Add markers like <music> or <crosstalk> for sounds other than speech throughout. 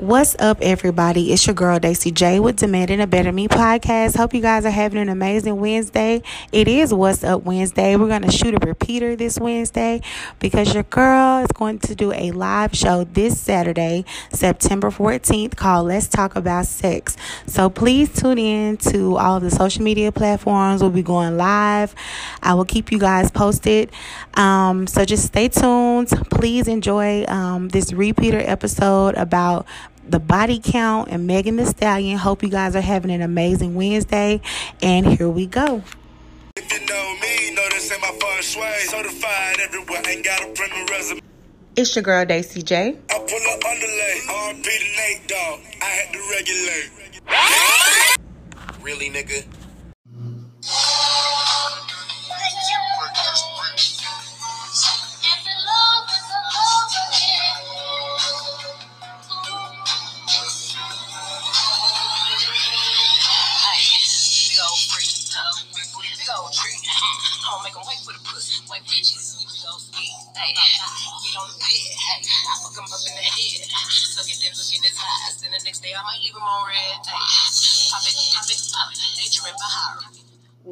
What's up, everybody? It's your girl Daisy J with Demanding a Better Me podcast. Hope you guys are having an amazing Wednesday. It is What's Up Wednesday. We're going to shoot a repeater this Wednesday because your girl is going to do a live show this Saturday, September 14th, called Let's Talk About Sex. So please tune in to all of the social media platforms. We'll be going live. I will keep you guys posted. Um, so just stay tuned. Please enjoy um, this repeater episode about the body count and Megan Thee Stallion. Hope you guys are having an amazing Wednesday. And here we go. If you know me, know this ain't my feng shui. Certified everywhere, ain't got a print resume. It's your girl Daisy J. I pull up underlay, RP to Nate Dogg. I had to regulate. Really, nigga?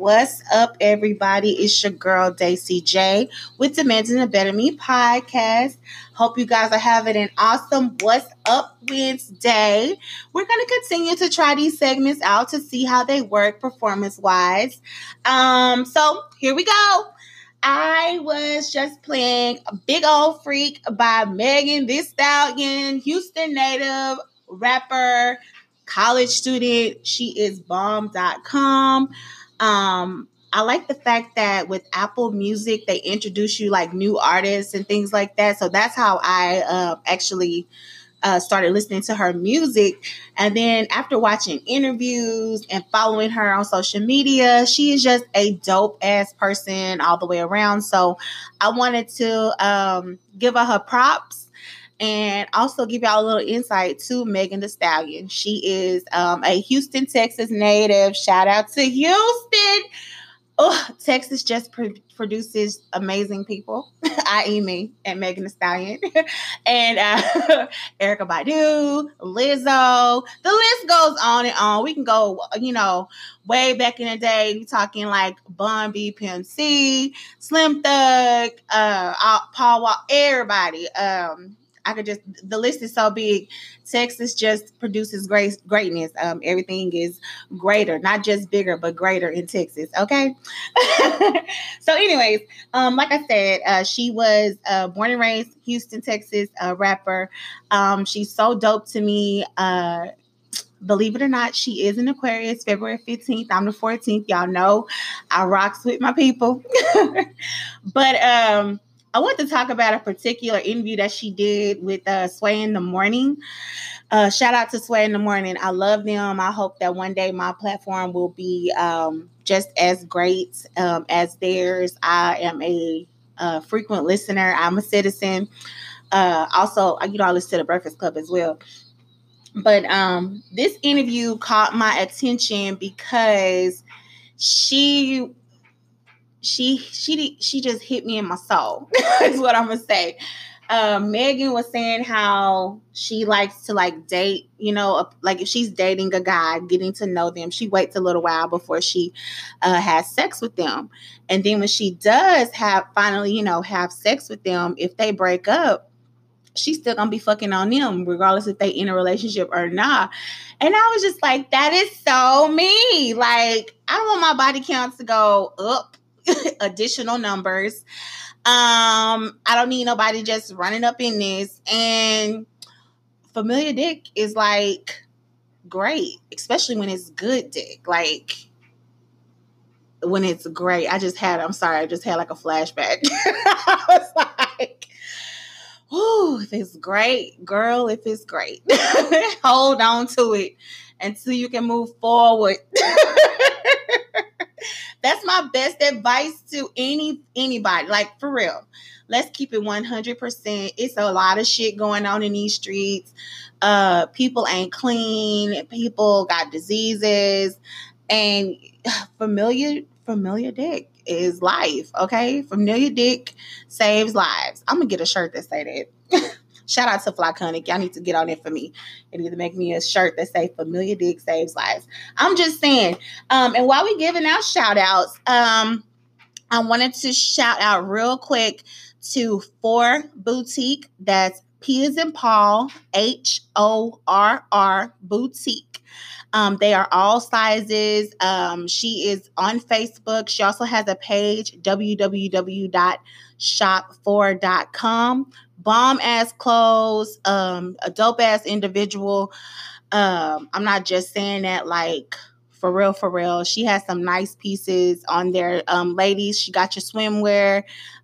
What's up, everybody? It's your girl Daisy J with Demanding a Better Me podcast. Hope you guys are having an awesome What's Up Wednesday. We're going to continue to try these segments out to see how they work performance wise. Um, so here we go. I was just playing Big Old Freak by Megan Thee Stallion, Houston native rapper, college student. She is bomb.com. Um, I like the fact that with Apple Music, they introduce you like new artists and things like that. So that's how I uh, actually uh, started listening to her music. And then after watching interviews and following her on social media, she is just a dope ass person all the way around. So I wanted to um, give her her props and also give y'all a little insight to Megan Thee Stallion. She is um, a Houston, Texas native. Shout out to Houston. Oh, Texas just pr- produces amazing people, <laughs> i.e., me and Megan Thee Stallion, <laughs> and uh, <laughs> Erykah Badu, Lizzo. The list goes on and on. We can go, you know, way back in the day. We talking like Bun B, C, Slim Thug, uh, Paul Wall, everybody. Um, I could just the list is so big. Texas just produces great greatness. Um, everything is greater, not just bigger, but greater in Texas. Okay. <laughs> so, anyways, um, like I said, uh, she was uh, born and raised Houston, Texas, a rapper. Um, she's so dope to me. Uh, believe it or not, she is an Aquarius, February 15th. I'm the 14th. Y'all know I rocks with my people. <laughs> but um I want to talk about a particular interview that she did with uh, Sway in the Morning. Uh, shout out to Sway in the Morning. I love them. I hope that one day my platform will be um, just as great um, as theirs. I am a, a, frequent listener. I'm a citizen. Uh, also, you know, I listen to the Breakfast Club as well. But um, this interview caught my attention because she she she she just hit me in my soul. <laughs> is what I'm gonna say. Uh, Megan was saying how she likes to like date, you know, like if she's dating a guy, getting to know them, she waits a little while before she uh, has sex with them, and then when she does have finally, you know, have sex with them, if they break up, she's still gonna be fucking on them, regardless if they in a relationship or not. And I was just like, that is so me. Like, I don't want my body count to go up <laughs> additional numbers. Um, I don't need nobody just running up in this. And familiar dick is like great, especially when it's good dick. Like when it's great. I just had, I'm sorry, I just had like a flashback. <laughs> I was like, oh, if it's great, girl, if it's great, <laughs> hold on to it until you can move forward. That's my best advice to any anybody. Like for real. Let's keep it 100%. It's a lot of shit going on in these streets. Uh people ain't clean, people got diseases and familiar familiar dick is life, okay? Familiar dick saves lives. I'm going to get a shirt that say that. <laughs> Shout out to Flyconic. Y'all need to get on it for me and either make me a shirt that say familiar dick saves lives. I'm just saying. Um, and while we giving out shout outs, um, I wanted to shout out real quick to Phorr Boutique. That's P is in Paul, H O R R Boutique. Um, they are all sizes. Um, she is on Facebook. She also has a page, www.shop4.com. Bomb ass clothes, um, a dope ass individual. Um, I'm not just saying that like for real, for real. She has some nice pieces on there. Um, ladies, she got your swimwear,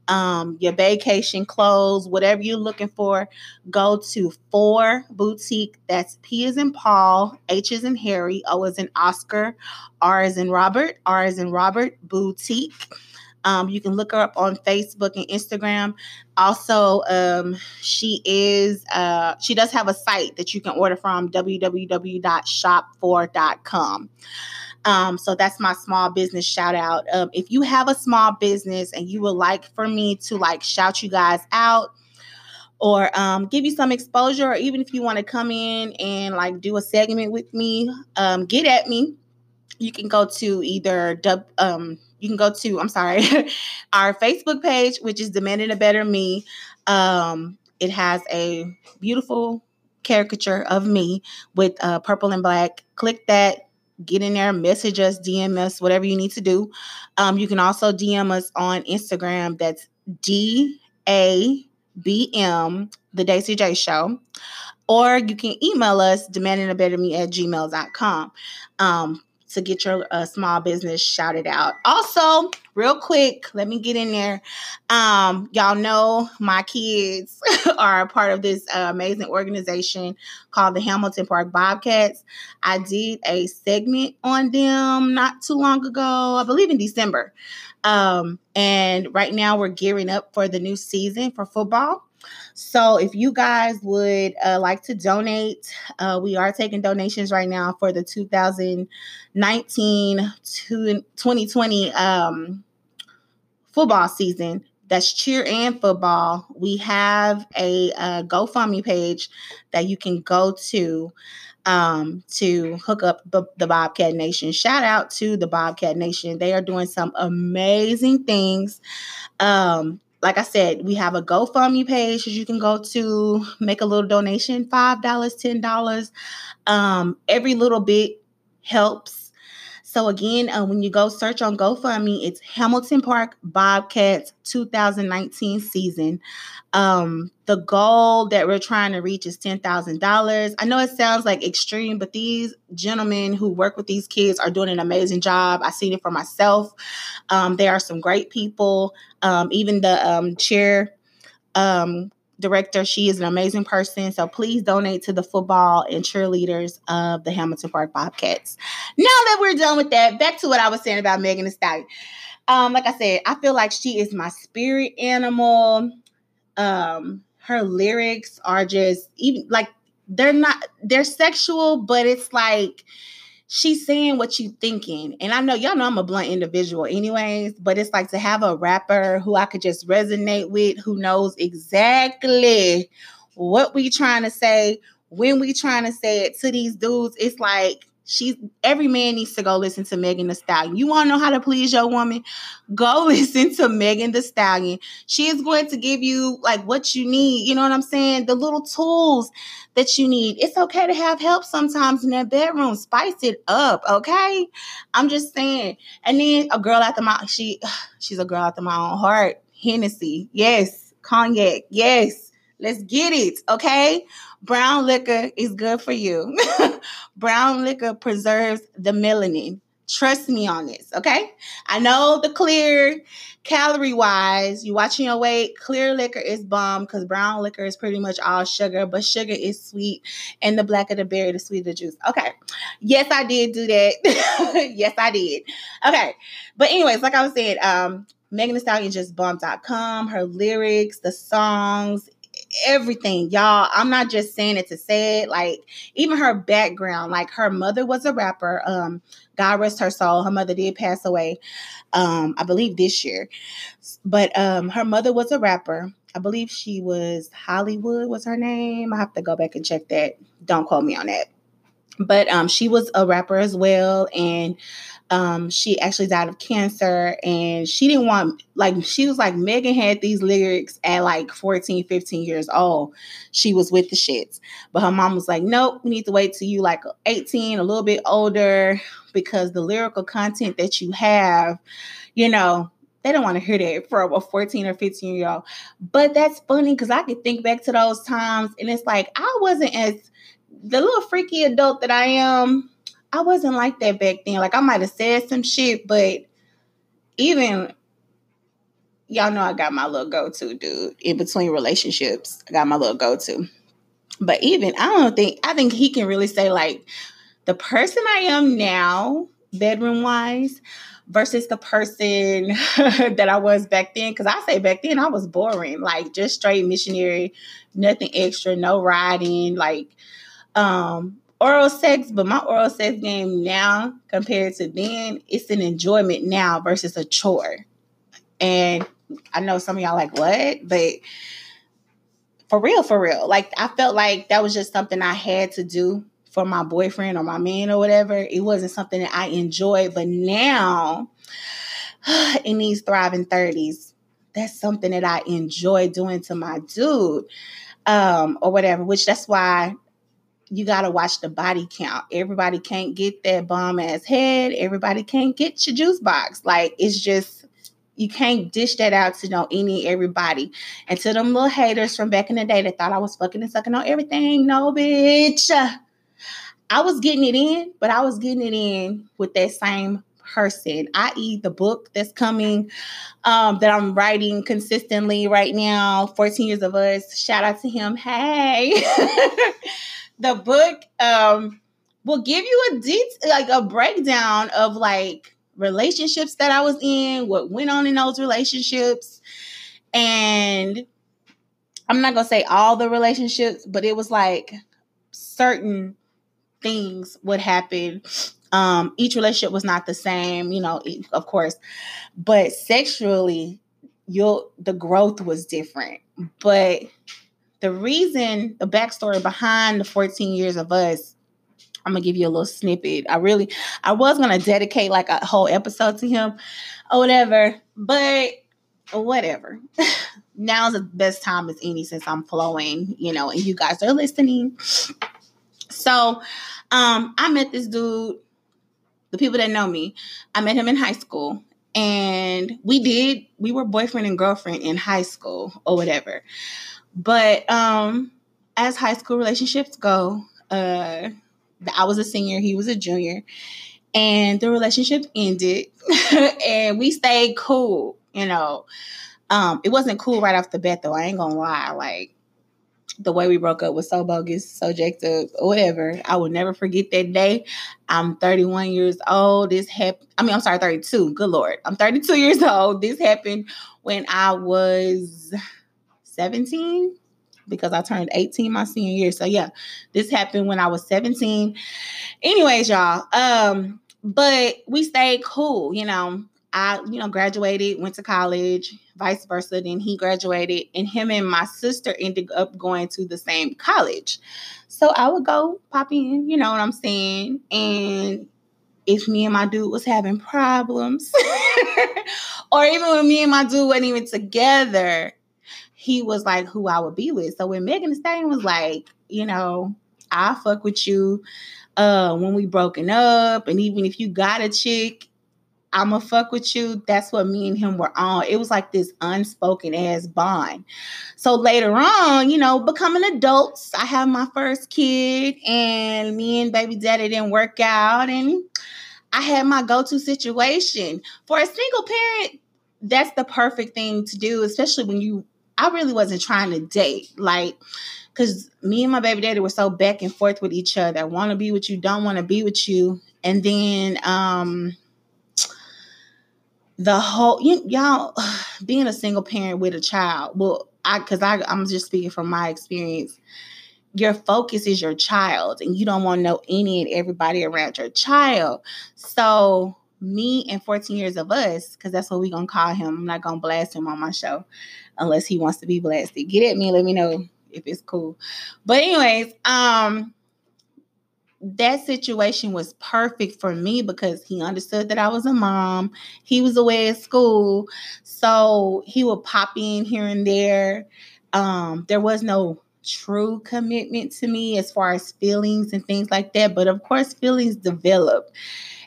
um, your vacation clothes, whatever you're looking for. Go to Phorr Boutique. That's P is in Paul, H is in Harry, O is in Oscar, R is in Robert, R is in Robert Boutique. Um, you can look her up on Facebook and Instagram. Also, um, she is uh, she does have a site that you can order from www.shop4.com. Um, so that's my small business shout out. Um, if you have a small business and you would like for me to like shout you guys out or um, give you some exposure, or even if you want to come in and like do a segment with me, um, get at me. You can go to either um, you can go to I'm sorry, <laughs> our Facebook page, which is Demanding a Better Me. Um, it has a beautiful caricature of me with uh, purple and black. Click that get in there, message us, DM us, whatever you need to do. Um, you can also DM us on Instagram. That's D A B M, the Daisy J Show. Or you can email us, demanding a better me at gmail.com. Um, to get your uh, small business shouted out. Also, real quick, let me get in there. Um, y'all know my kids <laughs> are part of this uh, amazing organization called the Hamilton Park Bobcats. I did a segment on them not too long ago, I believe in December. Um, and right now we're gearing up for the new season for football. So if you guys would uh, like to donate, uh, we are taking donations right now for the 2019 to 2020 um, football season. That's cheer and football. We have a, a GoFundMe page that you can go to um, to hook up the, the Bobcat Nation. Shout out to the Bobcat Nation. They are doing some amazing things. Um, like I said, we have a GoFundMe page that you can go to, make a little donation $5, $10. Um, every little bit helps. So, again, uh, when you go search on GoFundMe, it's Hamilton Park Bobcats 2019 season. Um, the goal that we're trying to reach is $10,000. I know it sounds like extreme, but these gentlemen who work with these kids are doing an amazing job. I've seen it for myself. Um, there are some great people. Um, even the um, chair um, director, she is an amazing person. So please donate to the football and cheerleaders of the Hamilton Park Bobcats. Now that we're done with that, back to what I was saying about Megan Thee Stallion. Um, like I said, I feel like she is my spirit animal um her lyrics are just even like they're not they're sexual, but it's like she's saying what you're thinking. And I know y'all know I'm a blunt individual anyways, but it's like to have a rapper who I could just resonate with, who knows exactly what we trying to say, when we trying to say it to these dudes, it's like She's every man needs to go listen to Megan Thee Stallion. You want to know how to please your woman? Go <laughs> listen to Megan Thee Stallion. She is going to give you like what you need. You know what I'm saying? The little tools that you need. It's okay to have help sometimes in that bedroom. Spice it up, okay? I'm just saying. And then a girl after my she <sighs> she's a girl after my own heart. Hennessy, yes. Cognac, yes. Let's get it, okay? Brown liquor is good for you. <laughs> Brown liquor preserves the melanin. Trust me on this, okay? I know the clear calorie wise, you watching your weight, clear liquor is bomb because brown liquor is pretty much all sugar, but sugar is sweet, and the blacker the berry, the sweeter the juice. Okay. Yes, I did do that. <laughs> yes, I did. Okay. But anyways, like I was saying, um, Megan Thee Stallion just bomb.com, her lyrics, the songs, everything, y'all. I'm not just saying it to say it. Like even her background, like her mother was a rapper. Um, God rest her soul. Her mother did pass away, um, I believe this year. But um, her mother was a rapper. I believe she was Hollywood was her name. I have to go back and check that. Don't quote me on that. But um, she was a rapper as well, and um, she actually died of cancer and she didn't want like she was like megan had these lyrics at like 14 15 years old. She was with the shits. But her mom was like nope we need to wait till you like 18 a little bit older because the lyrical content that you have you know they don't want to hear that from a 14 or 15 year old. But that's funny because i could think back to those times and it's like i wasn't as the little freaky adult that i am I wasn't like that back then. Like I might have said some shit, but even y'all know I got my little go to, dude. In between relationships, I got my little go to. But even I don't think I think he can really say like the person I am now, bedroom wise, versus the person <laughs> that I was back then. Because I say back then I was boring, like just straight missionary, nothing extra, no riding, like um oral sex, but my oral sex game now compared to then, it's an enjoyment now versus a chore. And I know some of y'all like, what? But for real, for real. Like I felt like that was just something I had to do for my boyfriend or my man or whatever. It wasn't something that I enjoyed. But now <sighs> in these thriving 30s, that's something that I enjoy doing to my dude. Um, or whatever, which that's why you got to watch the body count. Everybody can't get that bomb ass head. Everybody can't get your juice box. Like it's just you can't dish that out to know any everybody. And to them little haters from back in the day that thought I was fucking and sucking on everything, no bitch. I was getting it in, but I was getting it in with that same person, i.e., the book that's coming um, that I'm writing consistently right now. 14 years of us. Shout out to him. Hey. <laughs> the book um will give you a detail like a breakdown of like relationships that I was in, what went on in those relationships. And I'm not to say all the relationships, but it was like certain things would happen. Um, each relationship was not the same, you know, of course, but sexually, you'll the growth was different. But the reason, the backstory behind the 14 years of us, I'm gonna give you a little snippet. I really, I was gonna dedicate like a whole episode to him or whatever, but whatever. <laughs> Now's the best time as any since I'm flowing, you know, and you guys are listening. So, um, I met this dude. The people that know me, I met him in high school, and we did. We were boyfriend and girlfriend in high school or whatever. But um, as high school relationships go, uh, I was a senior, he was a junior, and the relationship ended, <laughs> and we stayed cool. You know, um, it wasn't cool right off the bat though. I ain't gonna lie, like. The way we broke up was so bogus, so jacked up, whatever. I will never forget that day. I'm 31 years old. This happened. I mean, I'm sorry, 32. Good lord, I'm 32 <laughs> years old. This happened when I was 17 because I turned 18 my senior year. So yeah, this happened when I was 17. Anyways, y'all, um, but we stayed cool, you know. I, you know, graduated, went to college, vice versa. Then he graduated, and him and my sister ended up going to the same college. So I would go pop in, you know what I'm saying? And if me and my dude was having problems, <laughs> or even when me and my dude wasn't even together, he was like who I would be with. So when Megan Thee Stallion was like, you know, I fuck with you uh when we broken up, and even if you got a chick, I'ma fuck with you. That's what me and him were on. It was like this unspoken ass bond. So later on, you know, becoming adults, I have my first kid, and me and baby daddy didn't work out, and I had my go-to situation. For a single parent, that's the perfect thing to do, especially when you I really wasn't trying to date. Like, because me and my baby daddy were so back and forth with each other. I want to be with you, don't want to be with you. And then um the whole you, y'all <sighs> being a single parent with a child. Well, I because I I'm just speaking from my experience. Your focus is your child, and you don't want to know any and everybody around your child. So me and 14 years of us, because that's what we're gonna call him. I'm not gonna blast him on my show unless he wants to be blasted. Get at me, let me know if it's cool. But anyways, um that situation was perfect for me because he understood that I was a mom. He was away at school. So he would pop in here and there. Um, there was no true commitment to me as far as feelings and things like that. But of course, feelings develop.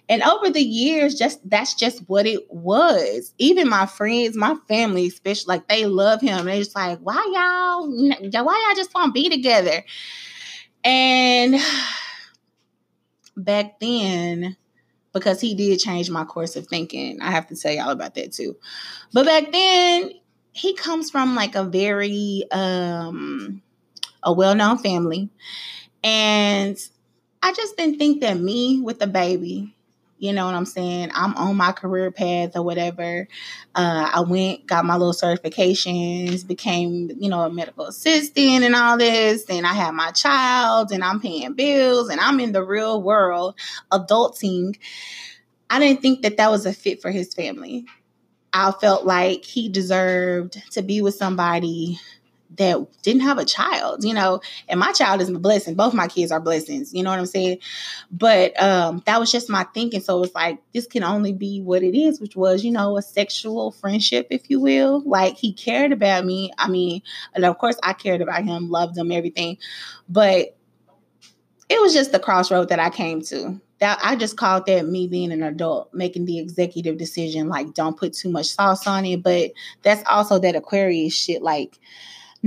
And over the years, just that's just what it was. Even my friends, my family, especially, like they love him. They're just like, why y'all, why y'all just want to be together? And <sighs> back then, because he did change my course of thinking, I have to tell y'all about that too. But back then, he comes from like a very um a well-known family. And I just didn't think that me with the baby, you know what I'm saying? I'm on my career path or whatever. Uh, I went, got my little certifications, became, you know, a medical assistant and all this. And I had my child and I'm paying bills and I'm in the real world, adulting. I didn't think that that was a fit for his family. I felt like he deserved to be with somebody that didn't have a child, you know, and my child is a blessing. Both my kids are blessings, you know what I'm saying? But um, that was just my thinking. So it's like this can only be what it is, which was, you know, a sexual friendship, if you will. Like he cared about me. I mean, and of course I cared about him, loved him, everything. But it was just the crossroad that I came to that I just called that me being an adult, making the executive decision, like don't put too much sauce on it. But that's also that Aquarius shit, like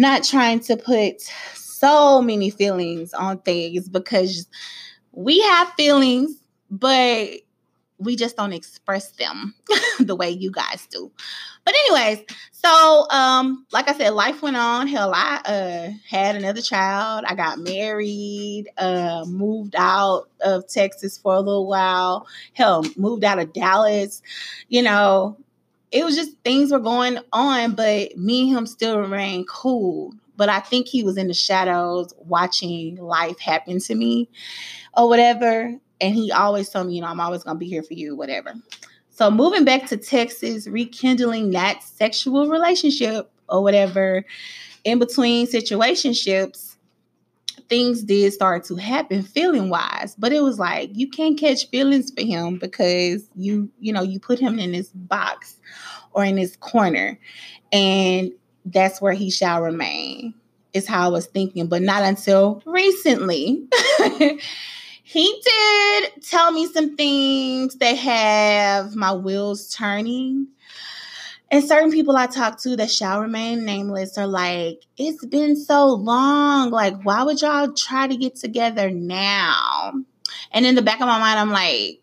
not trying to put so many feelings on things because we have feelings, but we just don't express them <laughs> the way you guys do. But anyways, so um, like I said, life went on. Hell, I uh had another child. I got married, uh, moved out of Texas for a little while. Hell, moved out of Dallas. You know, it was just things were going on, but me and him still remained cool. But I think he was in the shadows watching life happen to me or whatever. And he always told me, you know, I'm always gonna be here for you, whatever. So moving back to Texas, rekindling that sexual relationship or whatever in between situationships, things did start to happen feeling wise but it was like you can't catch feelings for him because you you know you put him in this box or in this corner and that's where he shall remain is how i was thinking but not until recently. <laughs> He did tell me some things that have my wheels turning and certain people I talk to that shall remain nameless are like, it's been so long. Like, why would y'all try to get together now? And in the back of my mind, I'm like,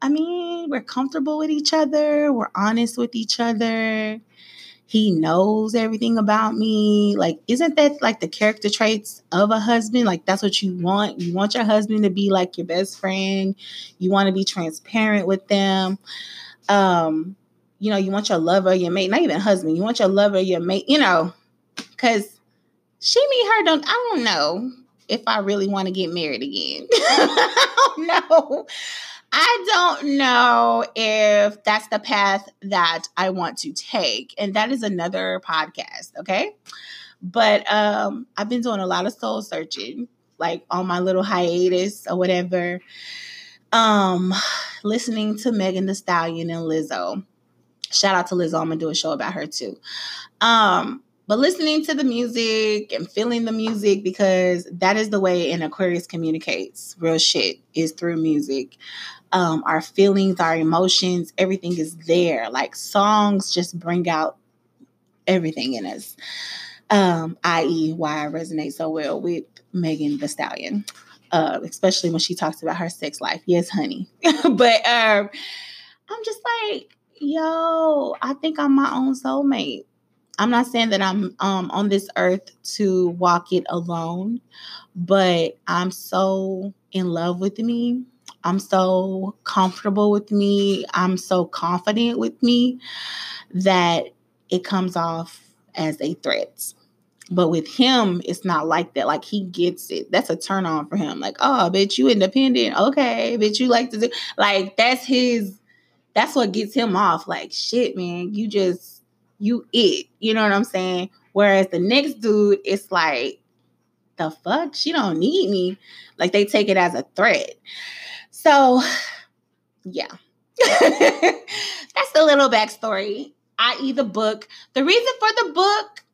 I mean, we're comfortable with each other, we're honest with each other. He knows everything about me. Like, isn't that like the character traits of a husband? Like, that's what you want. You want your husband to be like your best friend. You want to be transparent with them. Um, you know, you want your lover, your mate, not even husband, you want your lover, your mate, you know, because she, me, her, don't, I don't know if I really want to get married again. <laughs> I don't know. I don't know if that's the path that I want to take. And that is another podcast, okay? But um, I've been doing a lot of soul searching, like on my little hiatus or whatever. Um, listening to Megan Thee Stallion and Lizzo. Shout out to Liz. I'm gonna do a show about her too. Um, but listening to the music and feeling the music because that is the way an Aquarius communicates. Real shit is through music. Um, our feelings, our emotions, everything is there. Like songs just bring out everything in us. Um, i.e., why I resonate so well with Megan Thee Stallion, uh, especially when she talks about her sex life. Yes, honey. <laughs> but um, I'm just like, yo, I think I'm my own soulmate. I'm not saying that I'm um, on this earth to walk it alone, but I'm so in love with me. I'm so comfortable with me. I'm so confident with me that it comes off as a threat. But with him, it's not like that. Like he gets it. That's a turn on for him. Like, oh, bitch, you independent. Okay, bitch, you like to do like that's his that's what gets him off. Like, shit, man, you just you it. You know what I'm saying? Whereas the next dude, it's like, the fuck? She don't need me. Like they take it as a threat. So yeah. <laughs> That's the little backstory. I.e. the book. The reason for the book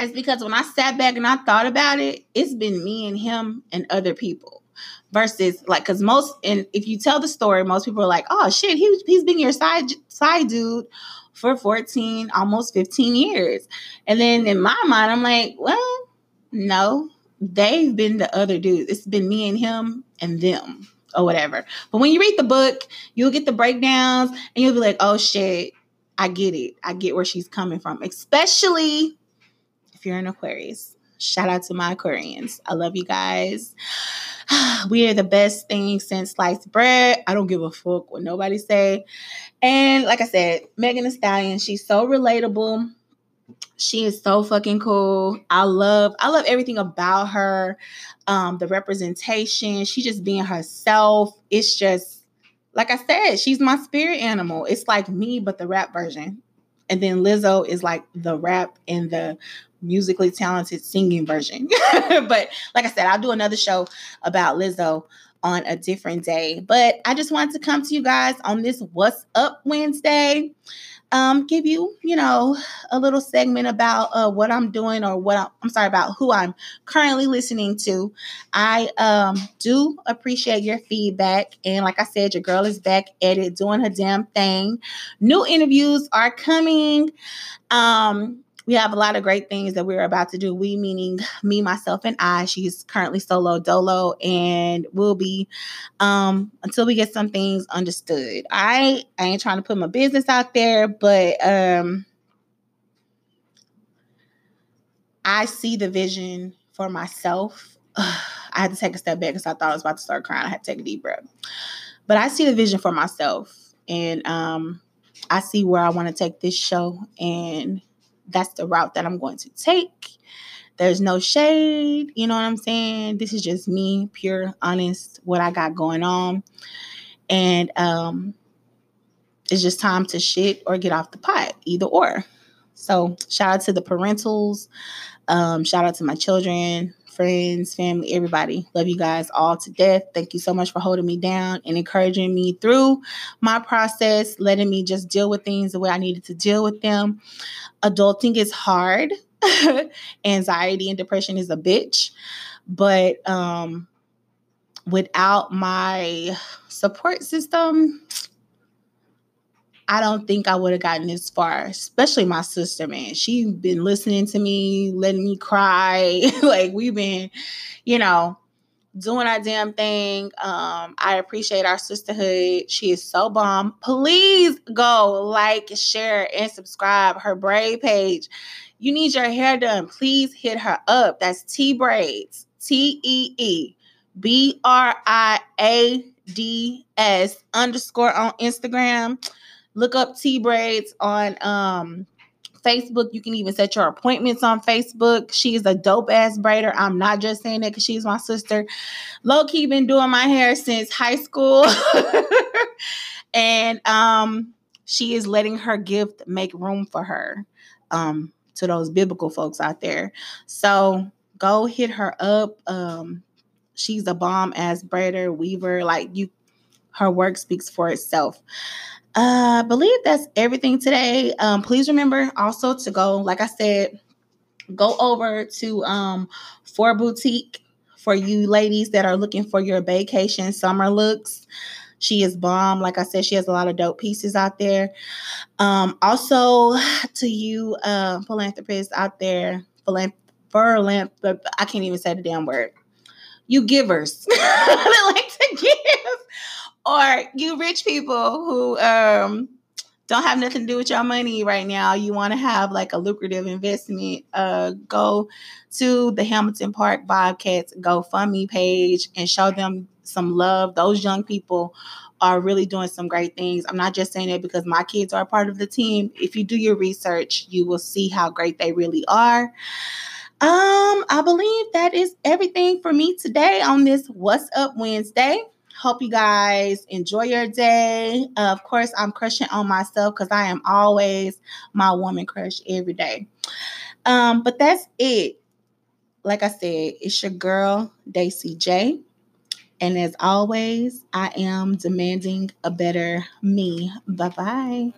is because when I sat back and I thought about it, it's been me and him and other people. Versus like, cause most and if you tell the story, most people are like, "Oh shit, he he's been your side side dude for 14, almost 15 years." And then in my mind, I'm like, "Well, no, they've been the other dude It's been me and him and them or whatever. But when you read the book, you'll get the breakdowns and you'll be like, oh shit, I get it. I get where she's coming from, especially if you're an Aquarius. Shout out to my Aquarians. I love you guys. <sighs> We are the best thing since sliced bread. I don't give a fuck what nobody say. And like I said, Megan Thee Stallion, she's so relatable she is so fucking cool. I love I love everything about her. Um the representation, she just being herself. It's just like I said, she's my spirit animal. It's like me but the rap version. And then Lizzo is like the rap and the musically talented singing version. <laughs> but like I said, I'll do another show about Lizzo on a different day. But I just wanted to come to you guys on this What's Up Wednesday um, give you, you know, a little segment about uh, what I'm doing or what I'm, I'm, sorry about who I'm currently listening to. I um, do appreciate your feedback, and like I said, your girl is back at it, doing her damn thing. New interviews are coming. Um, we have a lot of great things that we're about to do. We, meaning <sighs> me, myself, and I. She's currently solo dolo and will be um, until we get some things understood. I I ain't trying to put my business out there, but um, I see the vision for myself. <sighs> I had to take a step back because I thought I was about to start crying. I had to take a deep breath. But I see the vision for myself, and um, I see where I want to take this show and that's the route that I'm going to take. There's no shade, you know what I'm saying? This is just me, pure, honest, what I got going on. And um it's just time to shit or get off the pot, either or. So shout out to the parentals. Um, shout out to my children, friends, family, everybody. Love you guys all to death. Thank you so much for holding me down and encouraging me through my process, letting me just deal with things the way I needed to deal with them. Adulting is hard. <laughs> Anxiety and depression is a bitch. But um without my support system, I don't think I would have gotten this far, especially my sister, man. She's been listening to me, letting me cry. <laughs> like we've been, you know, doing our damn thing. Um, I appreciate our sisterhood. She is so bomb. Please go like, share, and subscribe her braid page. You need your hair done. Please hit her up. That's T Braids. T E E B R I A D S underscore on Instagram. Look up T Braids on um Facebook. You can even set your appointments on Facebook. She is a dope ass braider. I'm not just saying that because she's my sister. Low key been doing my hair since high school. <laughs> and um she is letting her gift make room for her. Um to those biblical folks out there. So go hit her up. Um she's a bomb ass braider, weaver. Like you her work speaks for itself. Uh, I believe that's everything today. Um, please remember also to go, like I said, go over to um Phorr boutique for you ladies that are looking for your vacation summer looks. She is bomb. Like I said, she has a lot of dope pieces out there. Um, also to you uh philanthropists out there, philanthrop I can't even say the damn word. You givers <laughs> that like to give or you rich people who um don't have nothing to do with your money right now. You want to have like a lucrative investment uh go to the hamilton park bobcats gofundme page and show them some love. Those young people are really doing some great things. I'm not just saying it because my kids are part of the team. If you do your research you will see how great they really are. Um, I believe that is everything for me today on this What's Up Wednesday. Hope you guys enjoy your day. Uh, of course, I'm crushing on myself because I am always my woman crush every day. Um, but that's it. Like I said, it's your girl, Daisy J. And as always, I am demanding a better me. Bye bye.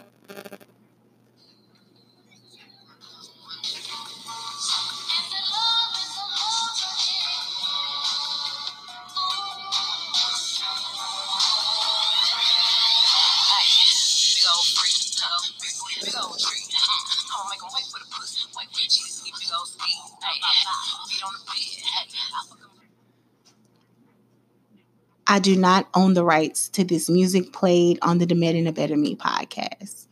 I do not own the rights to this music played on the Demanding a Better Me podcast.